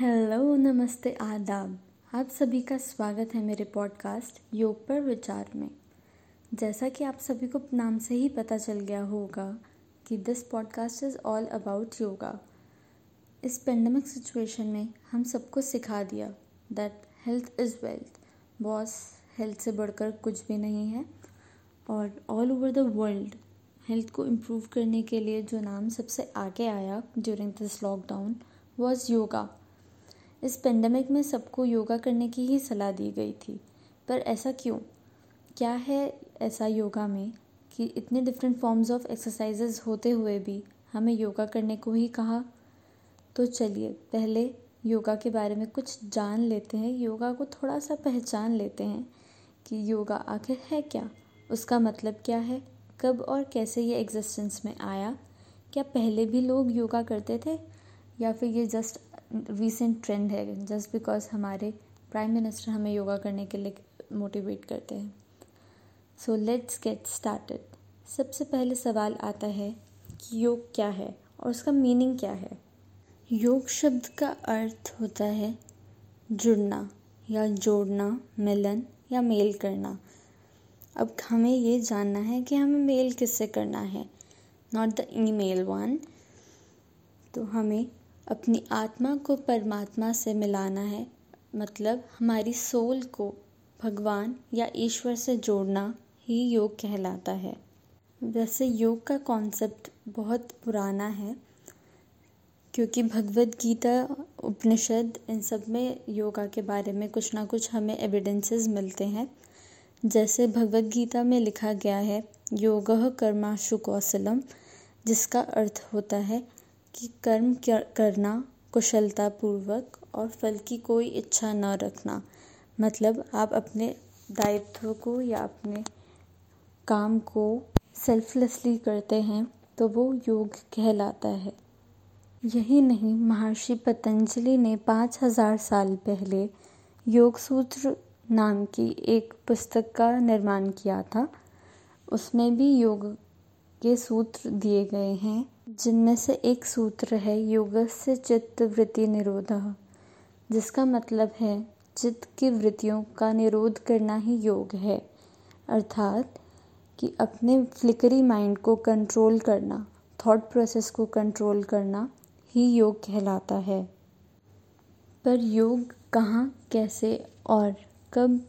Hello, नमस्ते आदाब। आप सभी का स्वागत है मेरे पॉडकास्ट योग पर विचार में। जैसा कि आप सभी को नाम से ही पता चल गया होगा कि this podcast is all about yoga इस पेंडेमिक सिचुएशन में हम सबको सिखा दिया that health is wealth boss health से बढ़कर कुछ भी नहीं है। और all over the world health को इम्प्रूव करने के लिए जो नाम सबसे आगे आया during this lockdown was yoga इस पेंडेमिक में सबको योगा करने की ही सलाह दी गई थी। पर ऐसा क्यों? क्या है ऐसा योगा में कि इतने डिफरेंट फॉर्म्स ऑफ़ एक्सरसाइजेज होते हुए भी हमें योगा करने को ही कहा? तो चलिए, पहले योगा के बारे में कुछ जान लेते हैं। योगा को थोड़ा सा पहचान लेते हैं कि योगा आखिर है क्या? उसका मतलब क्या है? कब और कैसे ये एग्जिस्टेंस में आया? क्या पहले भी लोग योगा करते थे? या फिर ये जस्ट रिसेंट ट्रेंड है जस्ट बिकॉज़ हमारे प्राइम मिनिस्टर हमें योगा करने के लिए मोटिवेट करते हैं। सो लेट्स गेट स्टार्टेड सबसे पहले सवाल आता है कि योग क्या है और उसका मीनिंग क्या है? योग शब्द का अर्थ होता है जुड़ना या जोड़ना, मिलन या मेल करना। अब हमें ये जानना है कि हमें मेल किससे करना है नॉट द ईमेल वन तो हमें अपनी आत्मा को परमात्मा से मिलाना है। मतलब हमारी सोल को भगवान या ईश्वर से जोड़ना ही योग कहलाता है। वैसे योग का कॉन्सेप्ट बहुत पुराना है, क्योंकि भगवत गीता, उपनिषद, इन सब में योगा के बारे में कुछ ना कुछ हमें एविडेंसेस मिलते हैं। जैसे भगवत गीता में लिखा गया है, योग कर्माशु कौशलम, जिसका अर्थ होता है कि कर्म करना कुशलतापूर्वक और फल की कोई इच्छा न रखना। मतलब आप अपने दायित्व को या अपने काम को सेल्फलेसली करते हैं तो वो योग कहलाता है। यही नहीं, महर्षि पतंजलि ने पाँच हज़ार साल पहले योग सूत्र नाम की एक पुस्तक का निर्माण किया था। उसमें भी योग के सूत्र दिए गए हैं। जिनमें से एक सूत्र है, योगस्य चित्त वृत्ति निरोध, जिसका मतलब है चित्त की वृत्तियों का निरोध करना ही योग है। अर्थात कि अपने फ्लिकरी माइंड को कंट्रोल करना थॉट प्रोसेस को कंट्रोल करना ही योग कहलाता है। पर योग कहाँ, कैसे और कब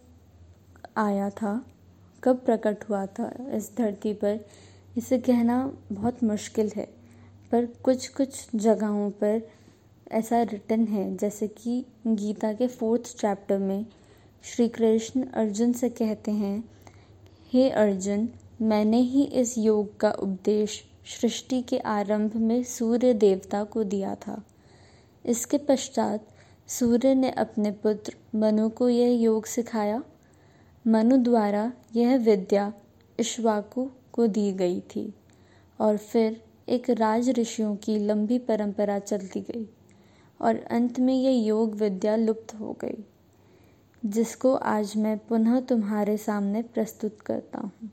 आया था, कब प्रकट हुआ था इस धरती पर, इसे कहना बहुत मुश्किल है। पर कुछ कुछ जगहों पर ऐसा रिटन है, जैसे कि गीता के फोर्थ चैप्टर में श्री कृष्ण अर्जुन से कहते हैं, हे अर्जुन, मैंने ही इस योग का उपदेश सृष्टि के आरंभ में सूर्य देवता को दिया था। इसके पश्चात सूर्य ने अपने पुत्र मनु को यह योग सिखाया। मनु द्वारा यह विद्या इश्वाकु को दी गई थी और फिर एक राज ऋषियों की लंबी परंपरा चलती गई और अंत में ये योग विद्या लुप्त हो गई, जिसको आज मैं पुनः तुम्हारे सामने प्रस्तुत करता हूँ।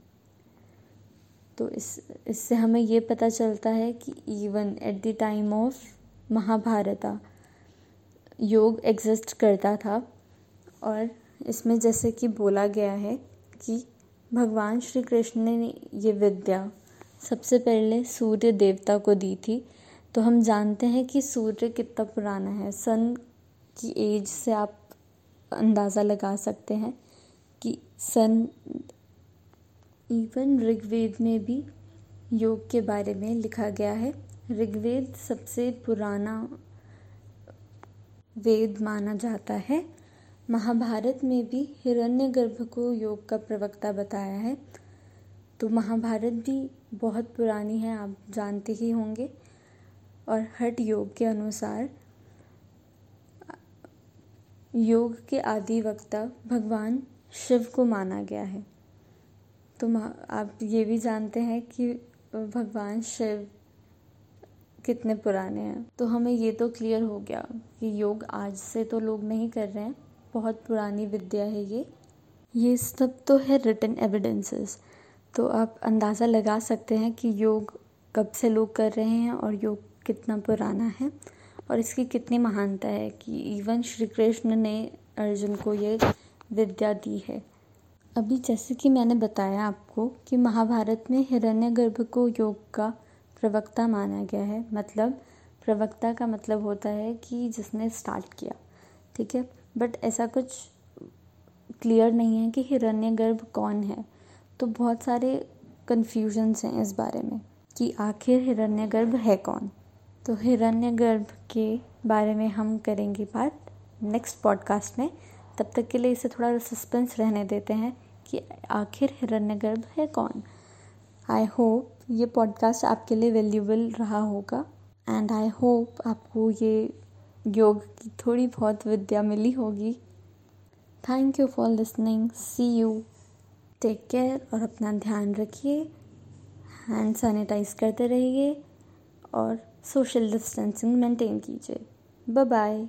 तो इस, इससे हमें ये पता चलता है कि even at the time of Mahabharata योग एग्जिस्ट करता था और इसमें जैसे कि बोला गया है कि भगवान श्री कृष्ण ने ये विद्या सबसे पहले सूर्य देवता को दी थी। तो हम जानते हैं कि सूर्य कितना पुराना है। सन की एज से आप अंदाज़ा लगा सकते हैं कि सन इवन ऋग्वेद में भी योग के बारे में लिखा गया है। ऋग्वेद सबसे पुराना वेद माना जाता है। महाभारत में भी हिरण्यगर्भ को योग का प्रवक्ता बताया है। तो महाभारत भी बहुत पुरानी है, आप जानते ही होंगे। और हठ योग के अनुसार, योग के आदि वक्ता भगवान शिव को माना गया है। तो आप ये भी जानते हैं कि भगवान शिव कितने पुराने हैं। तो हमें ये तो क्लियर हो गया कि योग आज से तो लोग नहीं कर रहे हैं। बहुत पुरानी विद्या है ये। ये सब तो है रिटर्न एविडेंसेस तो आप अंदाज़ा लगा सकते हैं कि योग कब से लोग कर रहे हैं और योग कितना पुराना है और इसकी कितनी महानता है कि इवन श्री कृष्ण ने अर्जुन को ये विद्या दी है। अभी जैसे कि मैंने बताया आपको कि महाभारत में हिरण्यगर्भ को योग का प्रवक्ता माना गया है। मतलब प्रवक्ता का मतलब होता है कि जिसने स्टार्ट किया, ठीक है? बट ऐसा कुछ क्लियर नहीं है कि हिरण्यगर्भ कौन है। तो बहुत सारे कन्फ्यूजन्स हैं इस बारे में कि आखिर हिरण्यगर्भ है कौन? तो हिरण्यगर्भ के बारे में हम करेंगे बात नेक्स्ट पॉडकास्ट में। तब तक के लिए इसे थोड़ा सस्पेंस रहने देते हैं कि आखिर हिरण्यगर्भ है कौन? आई होप ये पॉडकास्ट आपके लिए वैल्यूबल रहा होगा। एंड आई होप आपको ये योग की थोड़ी बहुत विद्या मिली होगी। Thank you for listening see you take care और अपना ध्यान रखिए हैंड सैनिटाइज करते रहिए और सोशल डिस्टेंसिंग मेंटेन कीजिए। Bye bye